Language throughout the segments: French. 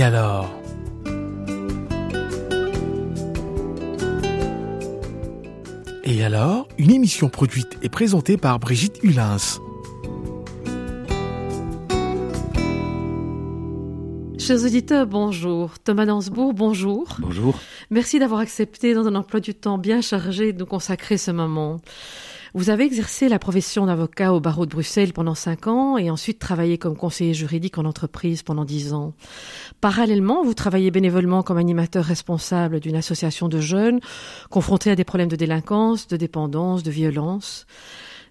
Et alors Et alors, une émission produite et présentée par Brigitte Hulins. Chers auditeurs, bonjour. Thomas Dansbourg, bonjour. Bonjour. Merci d'avoir accepté dans un emploi du temps bien chargé de nous consacrer ce moment. Vous avez exercé la profession d'avocat au barreau de Bruxelles pendant cinq ans et ensuite travaillé comme conseiller juridique en entreprise pendant dix ans. Parallèlement, vous travaillez bénévolement comme animateur responsable d'une association de jeunes confrontés à des problèmes de délinquance, de dépendance, de violence.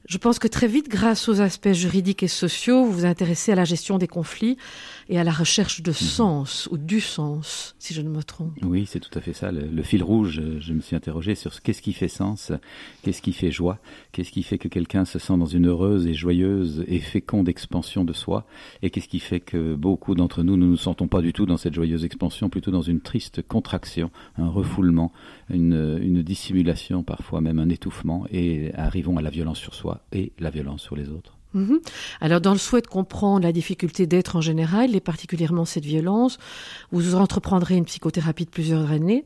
Je pense que très vite, grâce aux aspects juridiques et sociaux, vous vous intéressez à la gestion des conflits et à la recherche de mhm. sens ou du sens, si je ne me trompe. Oui, c'est tout à fait ça. Le, fil rouge, je me suis interrogé sur qu'est-ce qui fait sens, qu'est-ce qui fait joie, qu'est-ce qui fait que quelqu'un se sent dans une heureuse et joyeuse et féconde expansion de soi, et qu'est-ce qui fait que beaucoup d'entre nous, nous ne nous sentons pas du tout dans cette joyeuse expansion, plutôt dans une triste contraction, un refoulement, une, une dissimulation, parfois même un étouffement, et arrivons à la violence sur soi et la violence sur les autres. Mhm. Alors, dans le souhait de comprendre la difficulté d'être en général, et particulièrement cette violence, vous entreprendrez une psychothérapie de plusieurs années,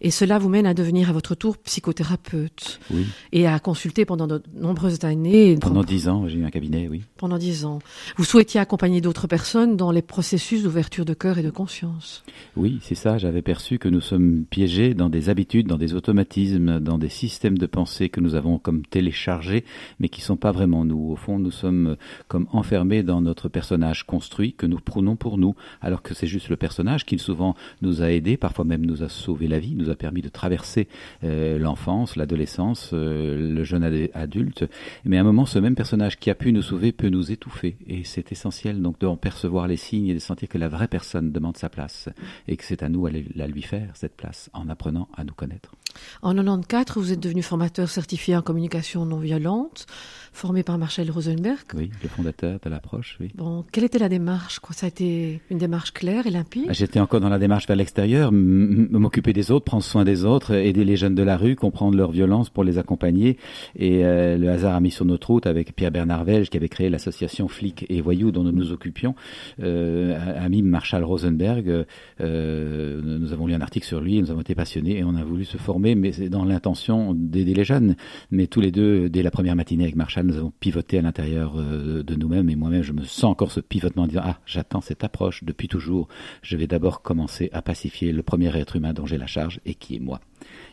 et cela vous mène à devenir à votre tour psychothérapeute. Oui. Et à consulter pendant de nombreuses années. Pendant dix ans, j'ai eu un cabinet, oui. Pendant dix ans. Vous souhaitiez accompagner d'autres personnes dans les processus d'ouverture de cœur et de conscience. Oui, c'est ça. J'avais perçu que nous sommes piégés dans des habitudes, dans des automatismes, dans des systèmes de pensée que nous avons comme téléchargés, mais qui sont pas vraiment nous. Au fond, nous sommes sommes comme enfermés dans notre personnage construit que nous prônons pour nous, alors que c'est juste le personnage qui souvent nous a aidés, parfois même nous a sauvé la vie, nous a permis de traverser euh, l'enfance, l'adolescence, euh, le jeune adulte. Mais à un moment, ce même personnage qui a pu nous sauver peut nous étouffer, et c'est essentiel donc de percevoir les signes et de sentir que la vraie personne demande sa place, et que c'est à nous à la lui faire cette place, en apprenant à nous connaître. En 94, vous êtes devenu formateur certifié en communication non violente, formé par Marcel Rosenberg. Oui, le fondateur de l'approche, oui. Bon, quelle était la démarche quoi? Ça a été une démarche claire et limpide? J'étais encore dans la démarche vers l'extérieur, m'occuper des autres, prendre soin des autres, aider les jeunes de la rue, comprendre leur violence pour les accompagner. Et euh, le hasard a mis sur notre route avec Pierre-Bernard Velge, qui avait créé l'association Flics et Voyous dont nous nous occupions, euh, ami Marshall Rosenberg. Euh, nous avons lu un article sur lui, nous avons été passionnés et on a voulu se former mais c'est dans l'intention d'aider les jeunes. Mais tous les deux, dès la première matinée avec Marshall, nous avons pivoté à l'intérieur euh, de nous-mêmes et moi-même, je me sens encore ce pivotement en disant ah j'attends cette approche depuis toujours. Je vais d'abord commencer à pacifier le premier être humain dont j'ai la charge et qui est moi.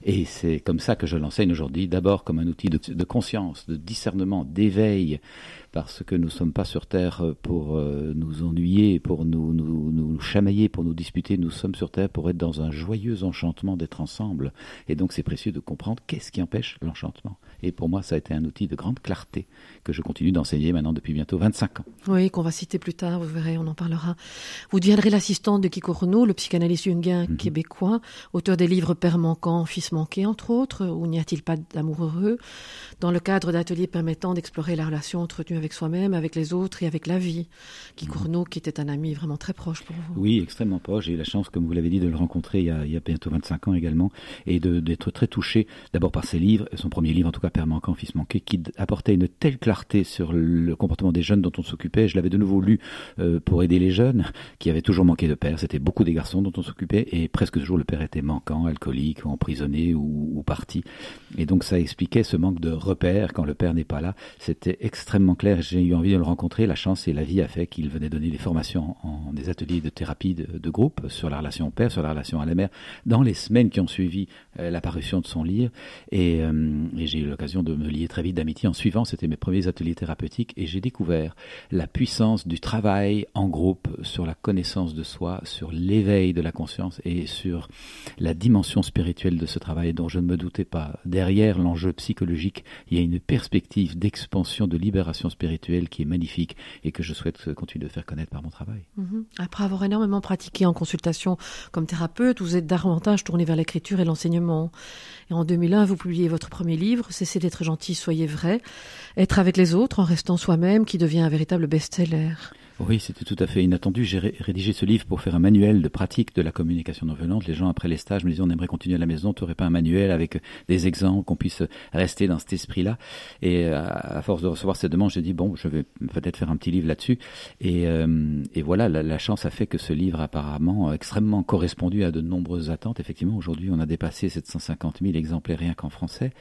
Et c'est comme ça que je l'enseigne aujourd'hui, d'abord comme un outil de, conscience, de discernement, d'éveil, parce que nous ne sommes pas sur Terre pour euh, nous ennuyer, pour nous, chamailler, pour nous disputer, nous sommes sur Terre pour être dans un joyeux enchantement d'être ensemble. Et donc c'est précieux de comprendre qu'est-ce qui empêche l'enchantement. Et pour moi, ça a été un outil de grande clarté que je continue d'enseigner maintenant depuis bientôt 25 ans. Oui, qu'on va citer plus tard, vous verrez, on en parlera. Vous deviendrez l'assistante de Kiko Renaud, le psychanalyste jungien mhm. québécois, auteur des livres Père manquant, Fils manqué, entre autres, où n'y a-t-il pas d'amour heureux, dans le cadre d'ateliers permettant d'explorer la relation entretenue avec soi-même, avec les autres et avec la vie. Kiko mhm. Renaud, qui était un ami vraiment très proche pour vous. Oui, extrêmement proche. J'ai eu la chance, comme vous l'avez dit, de le rencontrer il y a, il y a bientôt 25 ans également, et d'être très touché, d'abord par ses livres, son premier livre en tout cas, Père manquant, Fils manqué, qui apportait une telle clarté sur le comportement des jeunes dont on s'occupait. Je l'avais de nouveau lu euh, pour aider les jeunes qui avaient toujours manqué de père. C'était beaucoup des garçons dont on s'occupait et presque toujours le père était manquant, alcoolique, emprisonné ou, parti. Et donc ça expliquait ce manque de repères quand le père n'est pas là. C'était extrêmement clair. J'ai eu envie de le rencontrer. La chance et la vie a fait qu'il venait donner des formations en, des ateliers de thérapie de, groupe sur la relation au père, sur la relation à la mère, dans les semaines qui ont suivi euh, l'apparition de son livre. Et, euh, et j'ai eu l'occasion de me lier très vite d'amitié en suivant. C'était mes premiers ateliers thérapeutiques et j'ai découvert la puissance du travail en groupe sur la connaissance de soi, sur l'éveil de la conscience et sur la dimension spirituelle de ce travail dont je ne me doutais pas. Derrière l'enjeu psychologique, il y a une perspective d'expansion, de libération spirituelle qui est magnifique et que je souhaite continuer de faire connaître par mon travail. Mhm. Après avoir énormément pratiqué en consultation comme thérapeute, vous êtes davantage tourné vers l'écriture et l'enseignement. Et en 2001, vous publiez votre premier livre, Cessez d'être gentil, soyez vrai, être avec les autres en restant soi-même, qui devient un véritable best-seller. Oui, c'était tout à fait inattendu. J'ai rédigé ce livre pour faire un manuel de pratique de la communication non violente. Les gens, après les stages, me disaient, on aimerait continuer à la maison, tu n'aurais pas un manuel avec des exemples, qu'on puisse rester dans cet esprit-là? Et euh, à force de recevoir ces demandes, j'ai dit, bon, je vais peut-être faire un petit livre là-dessus. Et, euh, et, voilà, la, la, chance a fait que ce livre, apparemment, extrêmement correspondu à de nombreuses attentes. Effectivement, aujourd'hui, on a dépassé 750 000 exemplaires rien qu'en français.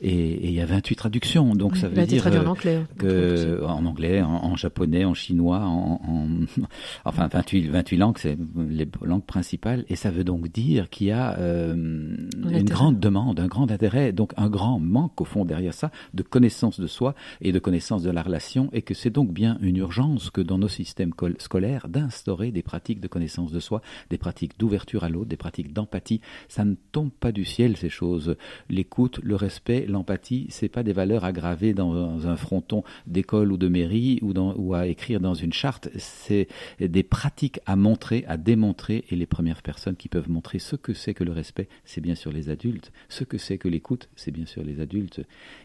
Et il y a 28 traductions. Donc ça veut dire en anglais, que, en anglais, en, japonais, en chinois, en, enfin 28, 28 langues, c'est les langues principales. Et ça veut donc dire qu'il y a euh, une grande demande, un grand intérêt, donc un grand manque au fond derrière ça de connaissance de soi et de connaissance de la relation, et que c'est donc bien une urgence que dans nos systèmes scolaires d'instaurer des pratiques de connaissance de soi, des pratiques d'ouverture à l'autre, des pratiques d'empathie. Ça ne tombe pas du ciel ces choses. L'écoute, le respect, l'empathie, c'est pas des valeurs à graver dans un fronton d'école ou de mairie ou, dans, ou à écrire dans une charte. C'est des pratiques à montrer, à démontrer. Et les premières personnes qui peuvent montrer ce que c'est que le respect, c'est bien sûr les adultes. Ce que c'est que l'écoute, c'est bien sûr les adultes.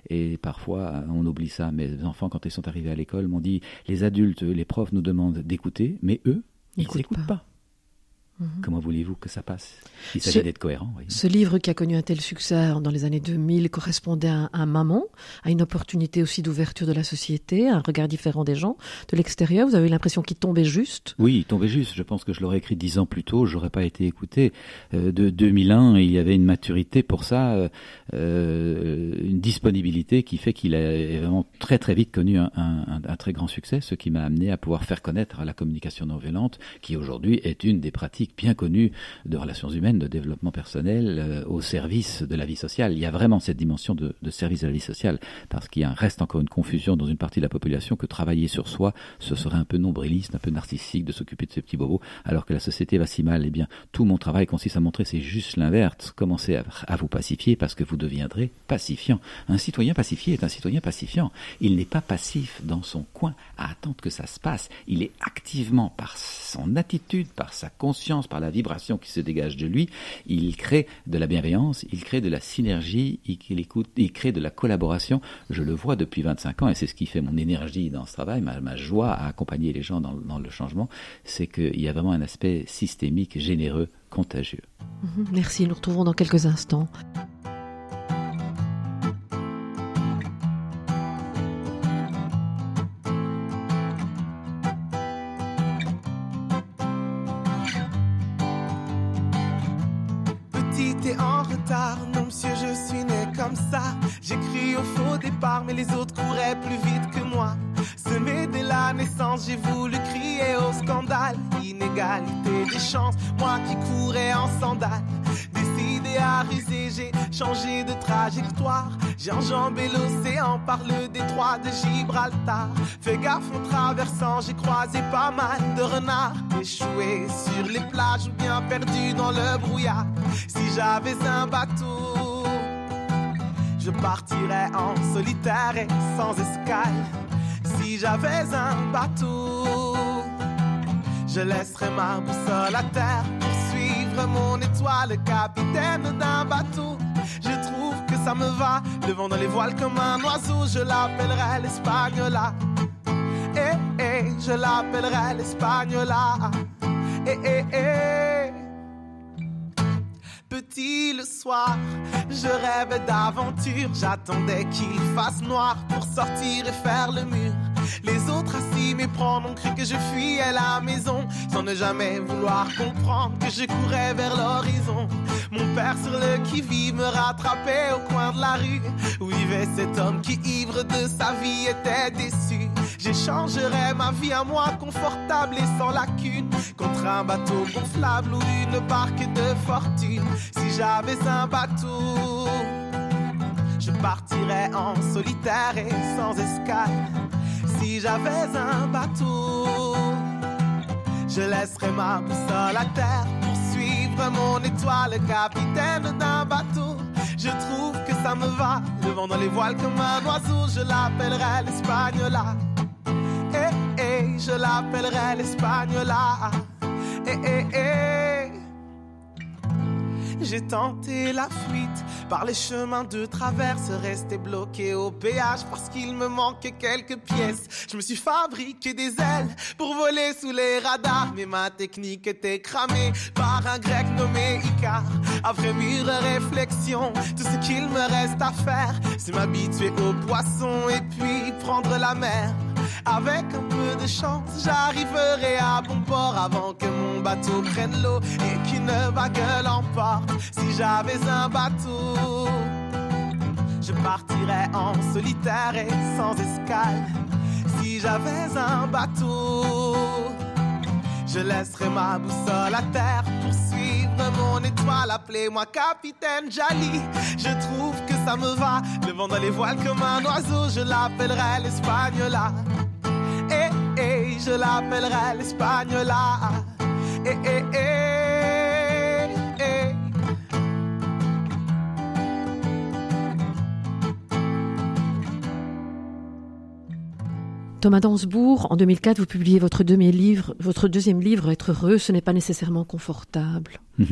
Et parfois, on oublie ça. Mes enfants, quand ils sont arrivés à l'école, m'ont dit les adultes, les profs nous demandent d'écouter, mais eux, ils n'écoutent pas. Mhm. Comment voulez-vous que ça passe? Il s'agit d'être cohérent. Ce livre qui a connu un tel succès dans les années 2000 correspondait à un, maman, à une opportunité aussi d'ouverture de la société, un regard différent des gens de l'extérieur. Vous avez l'impression qu'il tombait juste? Oui, il tombait juste. Je pense que je l'aurais écrit dix ans plus tôt, j'aurais pas été écouté. Euh, de 2001, il y avait une maturité pour ça, euh, euh, une disponibilité qui fait qu'il a vraiment très très vite connu un, un très grand succès, ce qui m'a amené à pouvoir faire connaître la communication non violente, qui aujourd'hui est une des pratiques bien connue de relations humaines, de développement personnel euh, au service de la vie sociale. Il y a vraiment cette dimension de, service de la vie sociale, parce qu'il reste encore une confusion dans une partie de la population que travailler sur soi, ce serait un peu nombriliste, un peu narcissique de s'occuper de ces petits bobos, alors que la société va si mal. Eh bien, tout mon travail consiste à montrer c'est juste l'inverse. Commencez à vous pacifier parce que vous deviendrez pacifiant. Un citoyen pacifié est un citoyen pacifiant. Il n'est pas passif dans son coin à attendre que ça se passe. Il est activement par son attitude, par sa conscience, par la vibration qui se dégage de lui, il crée de la bienveillance, il crée de la synergie, il, écoute, il crée de la collaboration. Je le vois depuis 25 ans et c'est ce qui fait mon énergie dans ce travail, ma, joie à accompagner les gens dans, dans le changement, c'est qu'il y a vraiment un aspect systémique, généreux, contagieux. Merci, nous retrouvons dans quelques instants. L'océan par le détroit de Gibraltar. Fais gaffe en traversant, j'ai croisé pas mal de renards. Échoués sur les plages ou bien perdus dans le brouillard. Si j'avais un bateau je partirais en solitaire et sans escale. Si j'avais un bateau, je laisserais ma boussole à terre pour suivre mon étoile, capitaine d'un bateau. Je ça me va, le vent dans les voiles comme un oiseau, je l'appellerais l'Espagnola. Eh, eh, je l'appellerais l'Espagnola. Eh, eh, eh petit le soir. Je rêve d'aventure, j'attendais qu'il fasse noir pour sortir et faire le mur. Méprendre ont que je fuyais la maison sans ne jamais vouloir comprendre que je courais vers l'horizon. Mon père sur le qui-vive me rattrapait au coin de la rue où vivait cet homme qui ivre de sa vie était déçu. J'échangerais ma vie à moi confortable et sans lacune contre un bateau gonflable ou une barque de fortune. Si j'avais un bateau, je partirais en solitaire et sans escale. Si j'avais un bateau, je laisserais ma boussole à terre pour suivre mon étoile, capitaine d'un bateau. Je trouve que ça me va, le vent dans les voiles comme un oiseau, je l'appellerais l'Espagnola. Eh, eh, je l'appellerais l'Espagnola. Eh, eh, eh. J'ai tenté la fuite par les chemins de traverse, resté bloqué au péage parce qu'il me manquait quelques pièces. Je me suis fabriqué des ailes pour voler sous les radars, mais ma technique était cramée par un grec nommé Icar. Après mûre réflexion, tout ce qu'il me reste à faire, c'est m'habituer aux poissons et puis prendre la mer. Avec un peu de chance, j'arriverai à bon port avant que mon bateau prenne l'eau et qu'une vague l'emporte. Si j'avais un bateau, je partirais en solitaire et sans escale. Si j'avais un bateau, je laisserais ma boussole à terre pour suivre mon étoile. Appelez-moi capitaine Jali. Je trouve que ça me va. Le vent dans les voiles comme un oiseau, je l'appellerai l'Espagnola. Je l'appellerai l'Espagnola. Eh, eh, eh. Thomas Dansbourg, en 2004, vous publiez votre, livre, votre deuxième livre, Être heureux, ce n'est pas nécessairement confortable.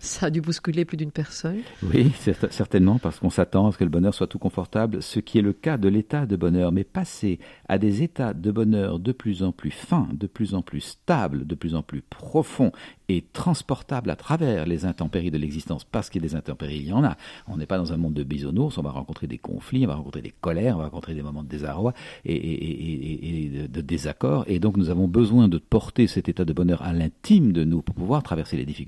Ça a dû bousculer plus d'une personne. Oui, cer- certainement, parce qu'on s'attend à ce que le bonheur soit tout confortable, ce qui est le cas de l'état de bonheur. Mais passer à des états de bonheur de plus en plus fins, de plus en plus stables, de plus en plus profonds et transportables à travers les intempéries de l'existence, parce qu'il y a des intempéries, il y en a. On n'est pas dans un monde de bisounours, on va rencontrer des conflits, on va rencontrer des colères, on va rencontrer des moments de désarroi et, de désaccord. Et donc nous avons besoin de porter cet état de bonheur à l'intime de nous pour pouvoir traverser les difficultés.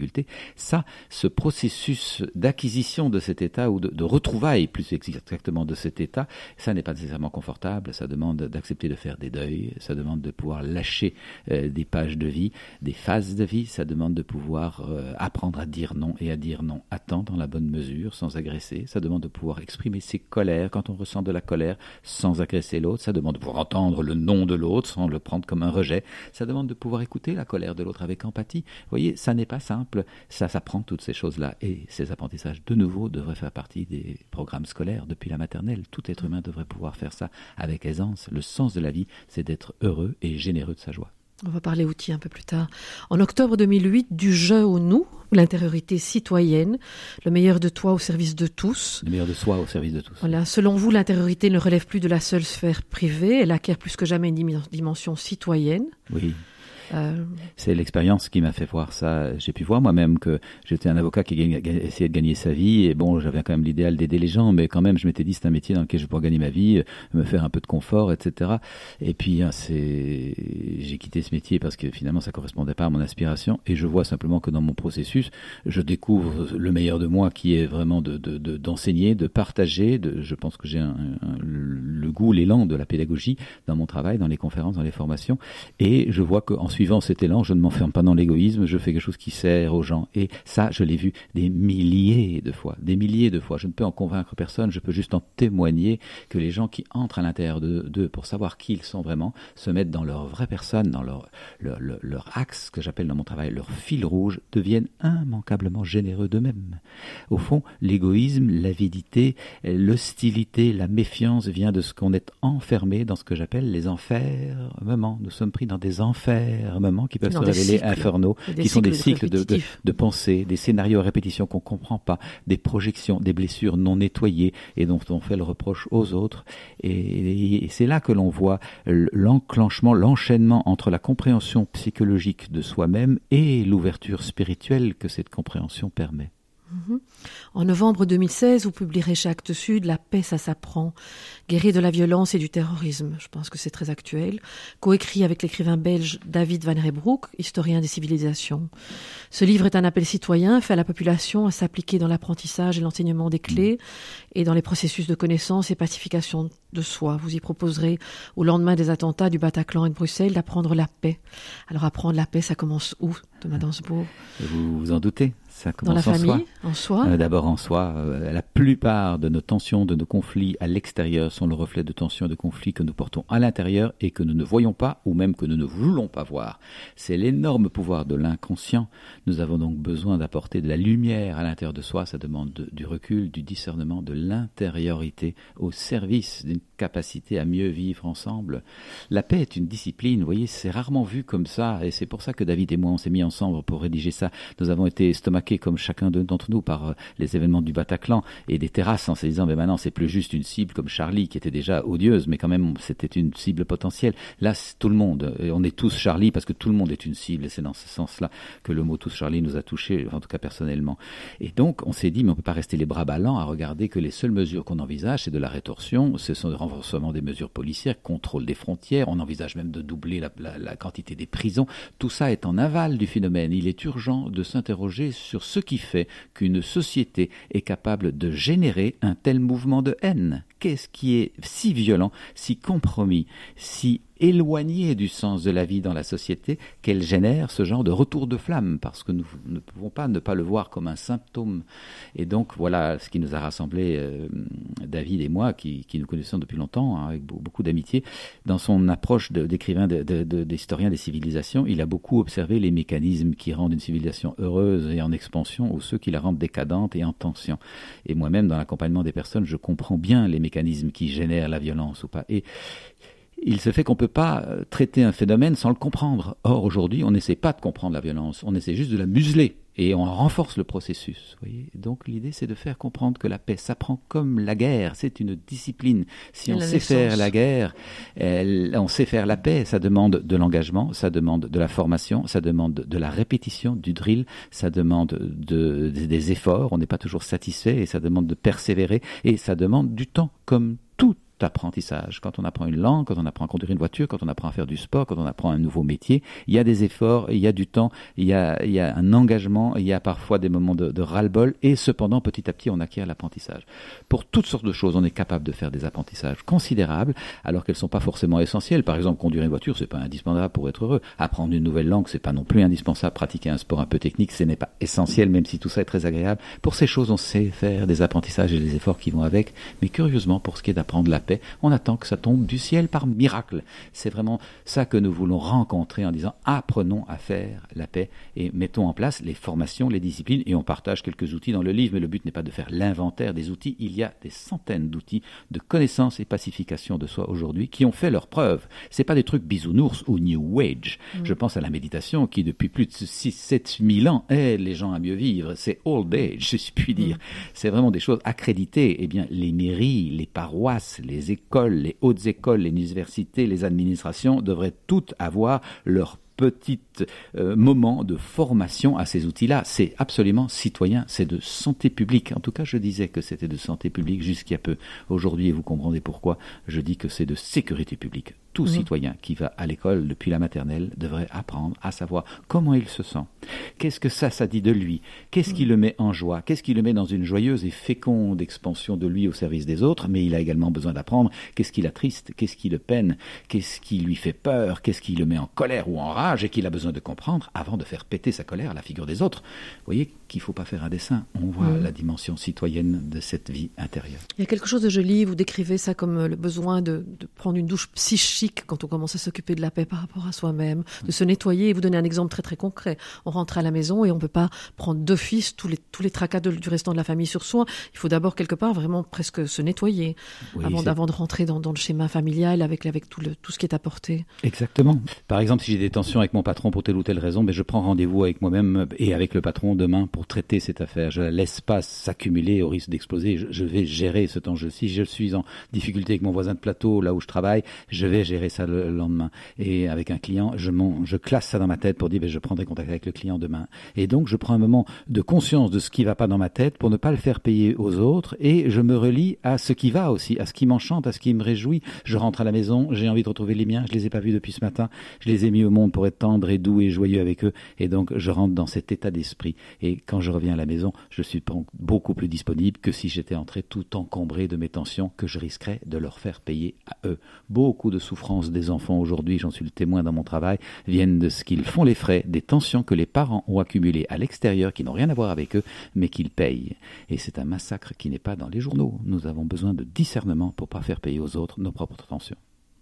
Ça, ce processus d'acquisition de cet état ou de, de retrouvailles plus exactement de cet état, ça n'est pas nécessairement confortable. Ça demande d'accepter de faire des deuils, ça demande de pouvoir lâcher euh, des pages de vie, des phases de vie, ça demande de pouvoir euh, apprendre à dire non et à dire non à temps dans la bonne mesure, sans agresser. Ça demande de pouvoir exprimer ses colères quand on ressent de la colère, sans agresser l'autre. Ça demande de pouvoir entendre le non de l'autre sans le prendre comme un rejet. Ça demande de pouvoir écouter la colère de l'autre avec empathie. Vous voyez, ça n'est pas simple. Ça s'apprend toutes ces choses-là. Et ces apprentissages, de nouveau, devraient faire partie des programmes scolaires depuis la maternelle. Tout être humain devrait pouvoir faire ça avec aisance. Le sens de la vie, c'est d'être heureux et généreux de sa joie. On va parler outils un peu plus tard. En octobre 2008, du je au nous, l'intériorité citoyenne, le meilleur de toi au service de tous. Le meilleur de soi au service de tous. Voilà. Selon vous, l'intériorité ne relève plus de la seule sphère privée, elle acquiert plus que jamais une dim- dimension citoyenne. Oui. Euh, C'est l'expérience qui m'a fait voir ça. J'ai pu voir moi-même que j'étais un avocat qui essayait de gagner sa vie. Et bon, j'avais quand même l'idéal d'aider les gens, mais quand même, je m'étais dit, c'est un métier dans lequel je pouvoir gagner ma vie, euh, me faire un peu de confort, etc. Et puis, hein, c'est, j'ai quitté ce métier parce que finalement, ça correspondait pas à mon aspiration. Et je vois simplement que dans mon processus, je découvre le meilleur de moi qui est vraiment de, de, de- d'enseigner, de partager. Je pense que j'ai le goût, l'élan de la pédagogie dans mon travail, dans les conférences, dans les formations. Et je vois qu'en suivant cet élan, je ne m'enferme pas dans l'égoïsme, je fais quelque chose qui sert aux gens. Et ça, je l'ai vu des milliers de fois, des milliers de fois. Je ne peux en convaincre personne, je peux juste en témoigner que les gens qui entrent à l'intérieur de- d'eux pour savoir qui ils sont vraiment, se mettent dans leur vraie personne, dans leur, axe, que j'appelle dans mon travail leur fil rouge, deviennent immanquablement généreux d'eux-mêmes. Au fond, l'égoïsme, l'avidité, l'hostilité, la méfiance vient de ce qu'on est enfermé dans ce que j'appelle les enfermements. Nous sommes pris dans des qui peuvent se révéler cycles. infernaux, qui sont des cycles de, de, répétitifs. de pensée, des scénarios à répétition qu'on comprend pas, des projections, des blessures non nettoyées et dont on fait le reproche aux autres. Et, et c'est là que l'on voit l'enclenchement, l'enchaînement entre la compréhension psychologique de soi-même et l'ouverture spirituelle que cette compréhension permet. En novembre 2016, vous publierez chez Actes Sud La paix, ça s'apprend, guérir de la violence et du terrorisme. Je pense que c'est très actuel. Coécrit avec l'écrivain belge David Van Rebroek, historien des civilisations. Ce livre est un appel citoyen fait à la population à s'appliquer dans l'apprentissage et l'enseignement des clés et dans les processus de connaissance et pacification de soi. Vous y proposerez, au lendemain des attentats du Bataclan et de Bruxelles, d'apprendre la paix. Alors apprendre la paix, ça commence où, Thomas Dansbourg? Vous vous en doutez ça Dans la commence en famille, soi. en soi Euh, D'abord en soi, euh, la plupart de nos tensions, de nos conflits à l'extérieur sont le reflet de tensions et de conflits que nous portons à l'intérieur et que nous ne voyons pas ou même que nous ne voulons pas voir. C'est l'énorme pouvoir de l'inconscient. Nous avons donc besoin d'apporter de la lumière à l'intérieur de soi. Ça demande de- du recul, du discernement, de l'intériorité au service d'une capacité à mieux vivre ensemble. La paix est une discipline, vous voyez, c'est rarement vu comme ça et c'est pour ça que David et moi on s'est mis ensemble pour rédiger ça. Nous avons été estomaqués comme chacun de- d'entre nous par les événements du Bataclan et des terrasses en se disant mais maintenant c'est plus juste une cible comme Charlie qui était déjà odieuse mais quand même c'était une cible potentielle. Là c'est tout le monde on est tous Charlie parce que tout le monde est une cible et c'est dans ce sens-là que le mot tous Charlie nous a touchés en tout cas personnellement. Et donc on s'est dit mais on peut pas rester les bras ballants à regarder que les seules mesures qu'on envisage c'est de la rétorsion, ce sont le renforcement des mesures policières, contrôle des frontières, on envisage même de doubler la, la quantité des prisons. Tout ça est en aval du phénomène. Il est urgent de s'interroger sur ce qui fait qu'une société est capable de générer un tel mouvement de haine. Qu'est-ce qui est si violent, si compromis, si éloignée du sens de la vie dans la société qu'elle génère ce genre de retour de flamme, parce que nous ne pouvons pas ne pas le voir comme un symptôme. Et donc voilà ce qui nous a rassemblés, euh, David et moi, qui, qui, nous connaissons depuis longtemps, hein, avec beaucoup d'amitié. Dans son approche d'écrivain, d'historien de, de, des civilisations, il a beaucoup observé les mécanismes qui rendent une civilisation heureuse et en expansion, ou ceux qui la rendent décadente et en tension. Et moi-même, dans l'accompagnement des personnes, je comprends bien les mécanismes qui génèrent la violence ou pas. Et il se fait qu'on ne peut pas euh, traiter un phénomène sans le comprendre. Or, aujourd'hui, on n'essaie pas de comprendre la violence, on essaie juste de la museler et on renforce le processus. Voyez Donc l'idée, c'est de faire comprendre que la paix s'apprend comme la guerre, c'est une discipline. Si on sait faire la guerre, elle, on sait faire la paix, ça demande de l'engagement, ça demande de la formation, ça demande de la répétition, du drill, ça demande de, des efforts, on n'est pas toujours satisfait et ça demande de persévérer et ça demande du temps comme apprentissage. Quand on apprend une langue, quand on apprend à conduire une voiture, quand on apprend à faire du sport, quand on apprend un nouveau métier, il y a des efforts, il y a du temps, il y a, il y a un engagement, il y a parfois des moments de, de ras-le-bol, et cependant, petit à petit, on acquiert l'apprentissage. Pour toutes sortes de choses, on est capable de faire des apprentissages considérables, alors qu'elles ne sont pas forcément essentielles. Par exemple, conduire une voiture, c'est pas indispensable pour être heureux. Apprendre une nouvelle langue, c'est pas non plus indispensable. Pratiquer un sport un peu technique, ce n'est pas essentiel, même si tout ça est très agréable. Pour ces choses, on sait faire des apprentissages et des efforts qui vont avec. Mais curieusement, pour ce qui est d'apprendre la on attend que ça tombe du ciel par miracle. C'est vraiment ça que nous voulons rencontrer en disant apprenons à faire la paix et mettons en place les formations, les disciplines et on partage quelques outils dans le livre, mais le but n'est pas de faire l'inventaire des outils. Il y a des centaines d'outils de connaissance et pacification de soi aujourd'hui qui ont fait leur preuve. C'est pas des trucs bisounours ou new age. Mmh. Je pense à la méditation qui depuis plus de 6 7 000 ans aide les gens à mieux vivre. C'est old age, si je puis dire. Mmh. C'est vraiment des choses accréditées. Eh bien, les mairies, les paroisses, les écoles, les hautes écoles, les universités, les administrations devraient toutes avoir leur petit euh, moment de formation à ces outils-là. C'est absolument citoyen, c'est de santé publique. En tout cas, je disais que c'était de santé publique a peu. Aujourd'hui, vous comprendrez pourquoi, je dis que c'est de sécurité publique. Tout mmh. citoyen qui va à l'école depuis la maternelle devrait apprendre à savoir comment il se sent. Qu'est-ce que ça, ça dit de lui? Qu'est-ce qui le met en joie? Qu'est-ce qui le met dans une joyeuse et féconde expansion de lui au service des autres? Mais il a également besoin d'apprendre qu'est-ce qui l'attriste, qu'est-ce qui le peine, qu'est-ce qui lui fait peur, qu'est-ce qui le met en colère ou en rage et qu'il a besoin de comprendre avant de faire péter sa colère à la figure des autres. Vous voyez qu'il ne faut pas faire un dessin. On voit mmh. la dimension citoyenne de cette vie intérieure. Il y a quelque chose de joli, vous décrivez ça comme le besoin de, de prendre une douche psychique quand on commence à s'occuper de la paix par rapport à soi-même, de se nettoyer. Et vous donner un exemple très très concret. On rentre à la maison et on ne peut pas prendre d'office tous les, tous les tracas de, du restant de la famille sur soi. Il faut d'abord quelque part vraiment presque se nettoyer oui, avant, avant de rentrer dans, dans, le schéma familial avec, avec tout, le, tout ce qui est apporté. Exactement. Par exemple, si j'ai des tensions avec mon patron pour telle ou telle raison, mais je prends rendez-vous avec moi-même et avec le patron demain pour traiter cette affaire. Je la laisse pas s'accumuler au risque d'exploser. Je, je, vais gérer ce temps. Si je suis en difficulté avec mon voisin de plateau, là où je travaille, je vais gérer ça le lendemain. Et avec un client, je, je classe ça dans ma tête pour dire, ben, je prendrai contact avec le client demain. Et donc, je prends un moment de conscience de ce qui va pas dans ma tête pour ne pas le faire payer aux autres et je me relie à ce qui va aussi, à ce qui m'enchante, à ce qui me réjouit. Je rentre à la maison, j'ai envie de retrouver les miens, je les ai pas vus depuis ce matin, je les ai mis au monde pour être tendre et doux et joyeux avec eux et donc je rentre dans cet état d'esprit. Et quand je reviens à la maison, je suis beaucoup plus disponible que si j'étais entré tout encombré de mes tensions que je risquerais de leur faire payer à eux. Beaucoup de souffrances des enfants aujourd'hui, j'en suis le témoin dans mon travail, viennent de ce qu'ils font les frais, des tensions que les parents ont accumulées à l'extérieur, qui n'ont rien à voir avec eux, mais qu'ils payent. Et c'est un massacre qui n'est pas dans les journaux. Nous avons besoin de discernement pour pas faire payer aux autres nos propres tensions.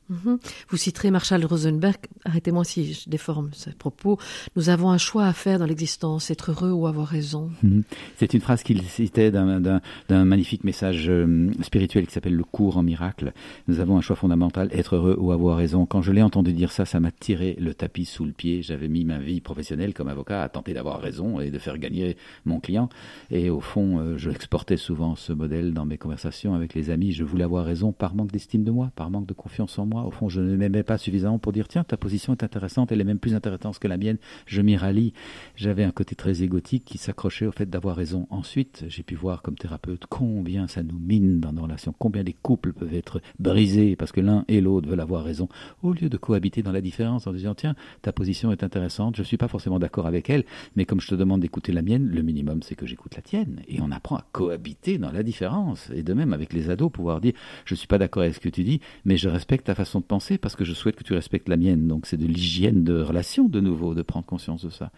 Mhm. Vous citerez Marshall Rosenberg, arrêtez-moi si je déforme ce propos, nous avons un choix à faire dans l'existence, être heureux ou avoir raison. Mhm. C'est une phrase qu'il citait d'un magnifique message euh, spirituel qui s'appelle le cours en miracle. Nous avons un choix fondamental, être heureux ou avoir raison. Quand je l'ai entendu dire ça, ça m'a tiré le tapis sous le pied. J'avais mis ma vie professionnelle comme avocat à tenter d'avoir raison et de faire gagner mon client. Et au fond, euh, je exportais souvent ce modèle dans mes conversations avec les amis. Je voulais avoir raison par manque d'estime de moi, par manque de confiance en moi au fond, je ne m'aimais pas suffisamment pour dire tiens, ta position est intéressante, elle est même plus intéressante que la mienne. Je m'y rallie. J'avais un côté très égotique qui s'accrochait au fait d'avoir raison. Ensuite, j'ai pu voir comme thérapeute combien ça nous mine dans nos relations, combien des couples peuvent être brisés parce que l'un et l'autre veulent avoir raison, au lieu de cohabiter dans la différence en disant tiens, ta position est intéressante, je ne suis pas forcément d'accord avec elle, mais comme je te demande d'écouter la mienne, le minimum c'est que j'écoute la tienne. Et on apprend à cohabiter dans la différence. Et de même avec les ados, pouvoir dire je ne suis pas d'accord avec ce que tu dis, mais je respecte ta façon de penser parce que je souhaite que tu respectes la mienne. Donc c'est de l'hygiène de relation de nouveau, de prendre conscience de ça.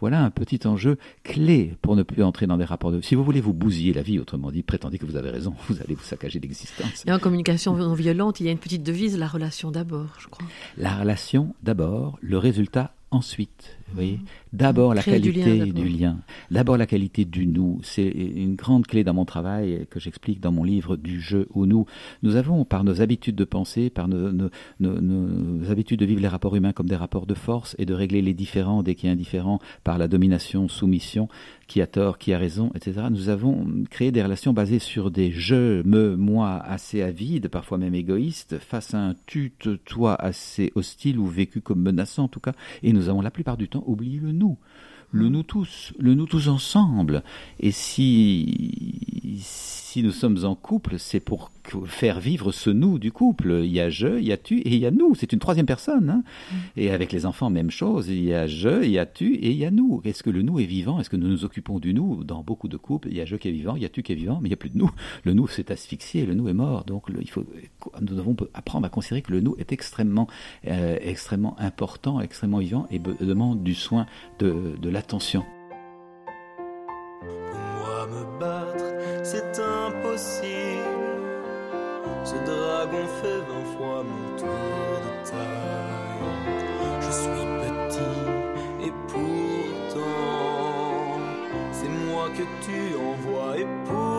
Voilà un petit enjeu clé pour ne plus entrer dans des rapports de... Si vous voulez vous bousiller la vie, autrement dit, prétendez que vous avez raison, vous allez vous saccager l'existence. Et en communication non violente, il y a une petite devise, la relation d'abord, je crois. La relation d'abord, le résultat ensuite. Voyez D'abord la qualité du lien, d'abord la qualité du nous. C'est une grande clé dans mon travail que j'explique dans mon livre du jeu au nous. Nous avons, par nos habitudes de penser, par nos, nos, habitudes de vivre les rapports humains comme des rapports de force et de régler les différends dès qu'il y a indifférent par la domination, soumission, qui a tort, qui a raison, etc. Nous avons créé des relations basées sur des je, me, moi assez avides, parfois même égoïstes, face à un tu, toi assez hostile ou vécu comme menaçant en tout cas. Et nous avons la plupart du temps oublié le nous le nous tous, le nous tous ensemble. Et si nous sommes en couple, c'est pour faire vivre ce nous du couple. Il y a je, il y a tu et il y a nous. C'est une troisième personne. Hein. Mm. Et avec les enfants, même chose. Il y a je, il y a tu et il y a nous. Est-ce que le nous est vivant? Est-ce que nous nous occupons du nous? Dans beaucoup de couples, il y a je qui est vivant, il y a tu qui est vivant, mais il n'y a plus de nous. Le nous s'est asphyxié, le nous est mort. Donc il faut, nous devons apprendre à considérer que le nous est extrêmement, euh, extrêmement important, extrêmement vivant et demande du soin, de, de l'attention. Tu envoies. Et pourquoi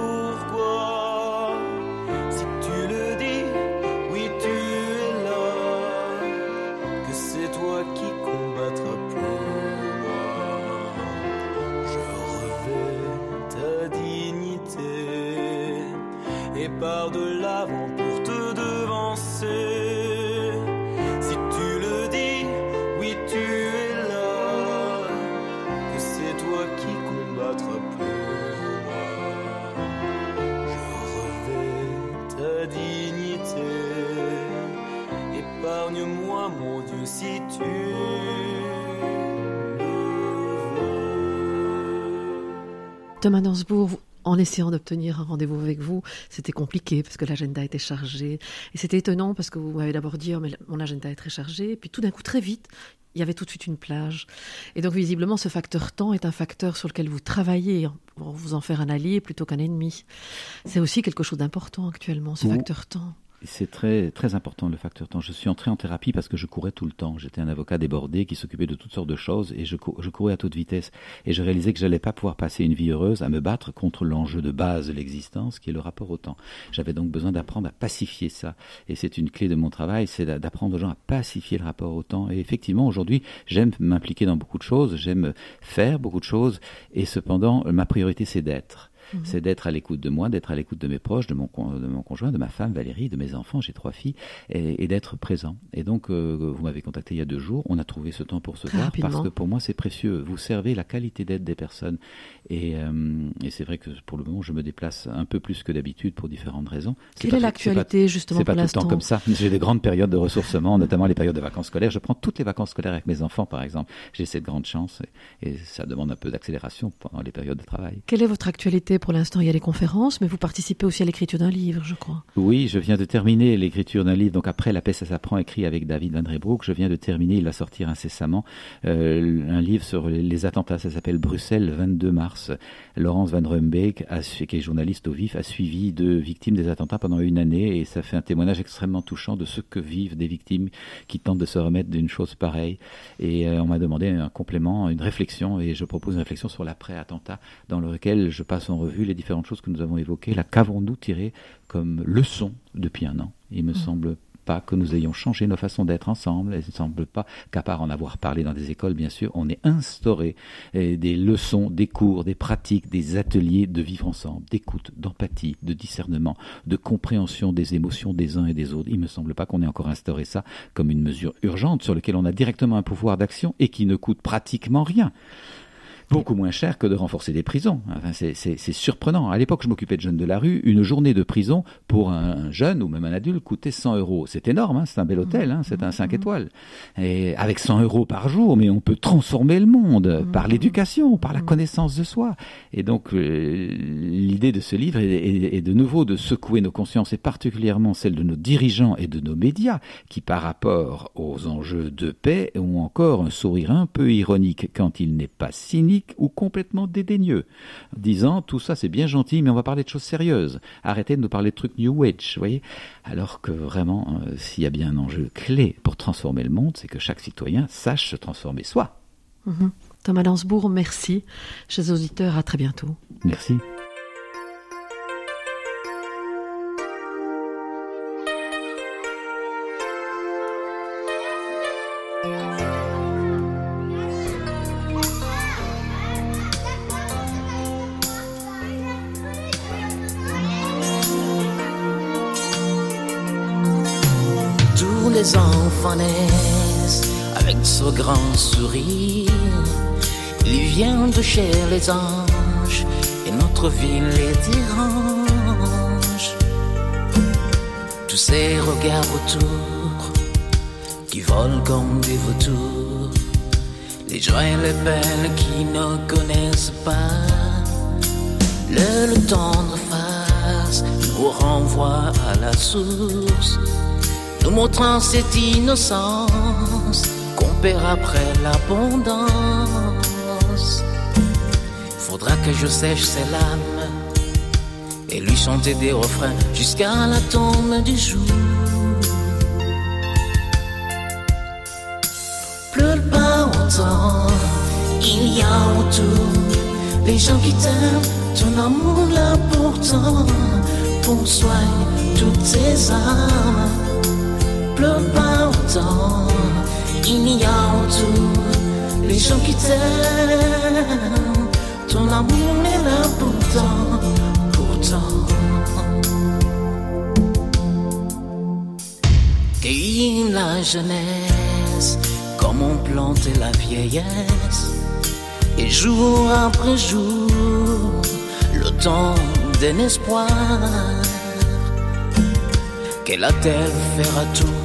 si tu le veux. Thomas Dansbourg, en essayant d'obtenir un rendez-vous avec vous, c'était compliqué parce que l'agenda était chargé. Et c'était étonnant parce que vous m'avez d'abord dit, oh, mais mon agenda est très chargé. Et puis tout d'un coup, très vite, il y avait tout de suite une plage. Et donc visiblement, ce facteur temps est un facteur sur lequel vous travaillez pour vous en faire un allié plutôt qu'un ennemi. C'est aussi quelque chose d'important actuellement, ce facteur temps. C'est très, très important le facteur temps. Je suis entré en thérapie parce que je courais tout le temps. J'étais un avocat débordé qui s'occupait de toutes sortes de choses et je, cou- je courais à toute vitesse. Et je réalisais que j'allais pas pouvoir passer une vie heureuse à me battre contre l'enjeu de base de l'existence qui est le rapport au temps. J'avais donc besoin d'apprendre à pacifier ça. Et c'est une clé de mon travail, c'est d'a- d'apprendre aux gens à pacifier le rapport au temps. Et effectivement, aujourd'hui, j'aime m'impliquer dans beaucoup de choses, j'aime faire beaucoup de choses. Et cependant, ma priorité, c'est d'être. C'est d'être à l'écoute de moi, d'être à l'écoute de mes proches, de mon, de mon conjoint, de ma femme Valérie, de mes enfants, j'ai trois filles, et, et d'être présent. Et donc, euh, vous m'avez contacté il y a deux jours, on a trouvé ce temps pour se Très voir, rapidement. parce que pour moi c'est précieux. Vous servez la qualité d'être des personnes. Et, euh, et c'est vrai que pour le moment, je me déplace un peu plus que d'habitude pour différentes raisons. Quelle est l'actualité c'est pas- justement c'est pas pour tout le temps l'instant comme ça. J'ai des grandes périodes de ressourcement, notamment les périodes de vacances scolaires. Je prends toutes les vacances scolaires avec mes enfants, par exemple. J'ai cette grande chance et, et ça demande un peu d'accélération pendant les périodes de travail. Quelle est votre actualité pour l'instant, il y a les conférences, mais vous participez aussi à l'écriture d'un livre, je crois. Oui, je viens de terminer l'écriture d'un livre. Donc après La paix, ça s'apprend, écrit avec David Van Drebroek. Je viens de terminer, il va sortir incessamment, euh, un livre sur les attentats. Ça s'appelle Bruxelles, le 22 mars. Laurence Van Rumbeek, qui est journaliste au vif, a suivi deux victimes des attentats pendant une année et ça fait un témoignage extrêmement touchant de ce que vivent des victimes qui tentent de se remettre d'une chose pareille. Et euh, on m'a demandé un complément, une réflexion, et je propose une réflexion sur l'après-attentat, dans lequel je passe en revue les différentes choses que nous avons évoquées. La qu'avons-nous tiré comme leçon depuis un an Il me mmh. semble pas que nous ayons changé nos façons d'être ensemble. Il ne semble pas qu'à part en avoir parlé dans des écoles, bien sûr, on ait instauré eh, des leçons, des cours, des pratiques, des ateliers de vivre ensemble, d'écoute, d'empathie, de discernement, de compréhension des émotions des uns et des autres. Il ne me semble pas qu'on ait encore instauré ça comme une mesure urgente sur laquelle on a directement un pouvoir d'action et qui ne coûte pratiquement rien beaucoup moins cher que de renforcer des prisons. Enfin, c'est surprenant. À l'époque, je m'occupais de jeunes de la rue. Une journée de prison pour un, jeune ou même un adulte coûtait 100 euros. C'est énorme, hein, c'est un bel hôtel, hein, c'est un 5 étoiles. Et avec 100 euros par jour, mais on peut transformer le monde par l'éducation, par la connaissance de soi. Et donc, euh, l'idée de ce livre est, est, de nouveau de secouer nos consciences, et particulièrement celle de nos dirigeants et de nos médias, qui par rapport aux enjeux de paix ont encore un sourire un peu ironique quand il n'est pas cynique ou complètement dédaigneux, disant tout ça c'est bien gentil, mais on va parler de choses sérieuses. Arrêtez de nous parler de trucs New Age, voyez. Alors que vraiment, euh, s'il y a bien un enjeu clé pour transformer le monde, c'est que chaque citoyen sache se transformer soi. Mhm. Thomas Lansbourg, merci. Chers auditeurs, à très bientôt. Merci. Et notre ville les dérange. Tous ces regards autour qui volent comme des vautours, les joies et les peines qui ne connaissent pas. Le, le tendre face nous renvoie à la source nous montrant cette innocence qu'on perd après l'abondance. Faudra que je sèche ses larmes et lui chanter des refrains jusqu'à la tombe du jour. Pleure pas autant, il y a autour les gens qui t'aiment, ton amour là pourtant, pour soigner toutes tes âmes pleure pas autant. Il y a autour les gens qui t'aiment. Jeunesse comme on plantait la vieillesse. Et jour après jour, le temps d'un espoir. Qu'elle a-t-elle à tout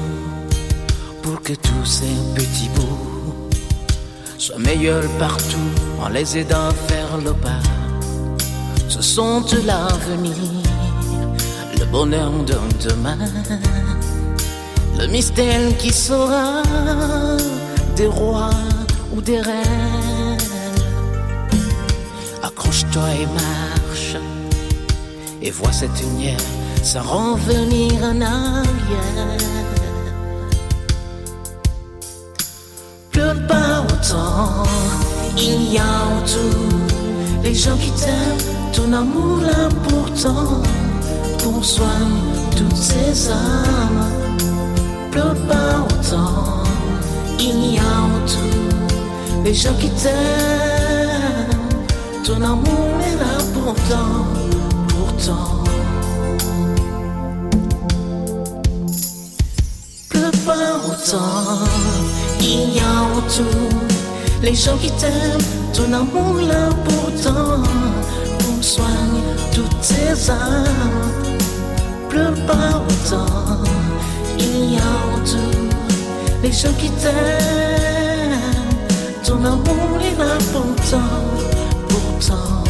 pour que tous ces petits bouts soient meilleurs partout en les aidant à faire le pas. Ce sont de l'avenir, le bonheur d'un demain, le mystère qui sera des rois ou des reines. Accroche-toi et marche, et vois cette lumière sans revenir en arrière. pas autant. Il y a autour les gens qui t'aiment, ton amour là pourtant. Pour soigner toutes ces âmes, pleure pas autant. Il y a autour les gens qui t'aiment, ton amour est là pourtant, pourtant. Pleure pas autant il y a autour les gens qui t'aiment, ton amour là pourtant pour soigner toutes ces âmes. Pleure pas autant, il y a autour les gens qui t'aiment, ton amour est là pourtant, pourtant.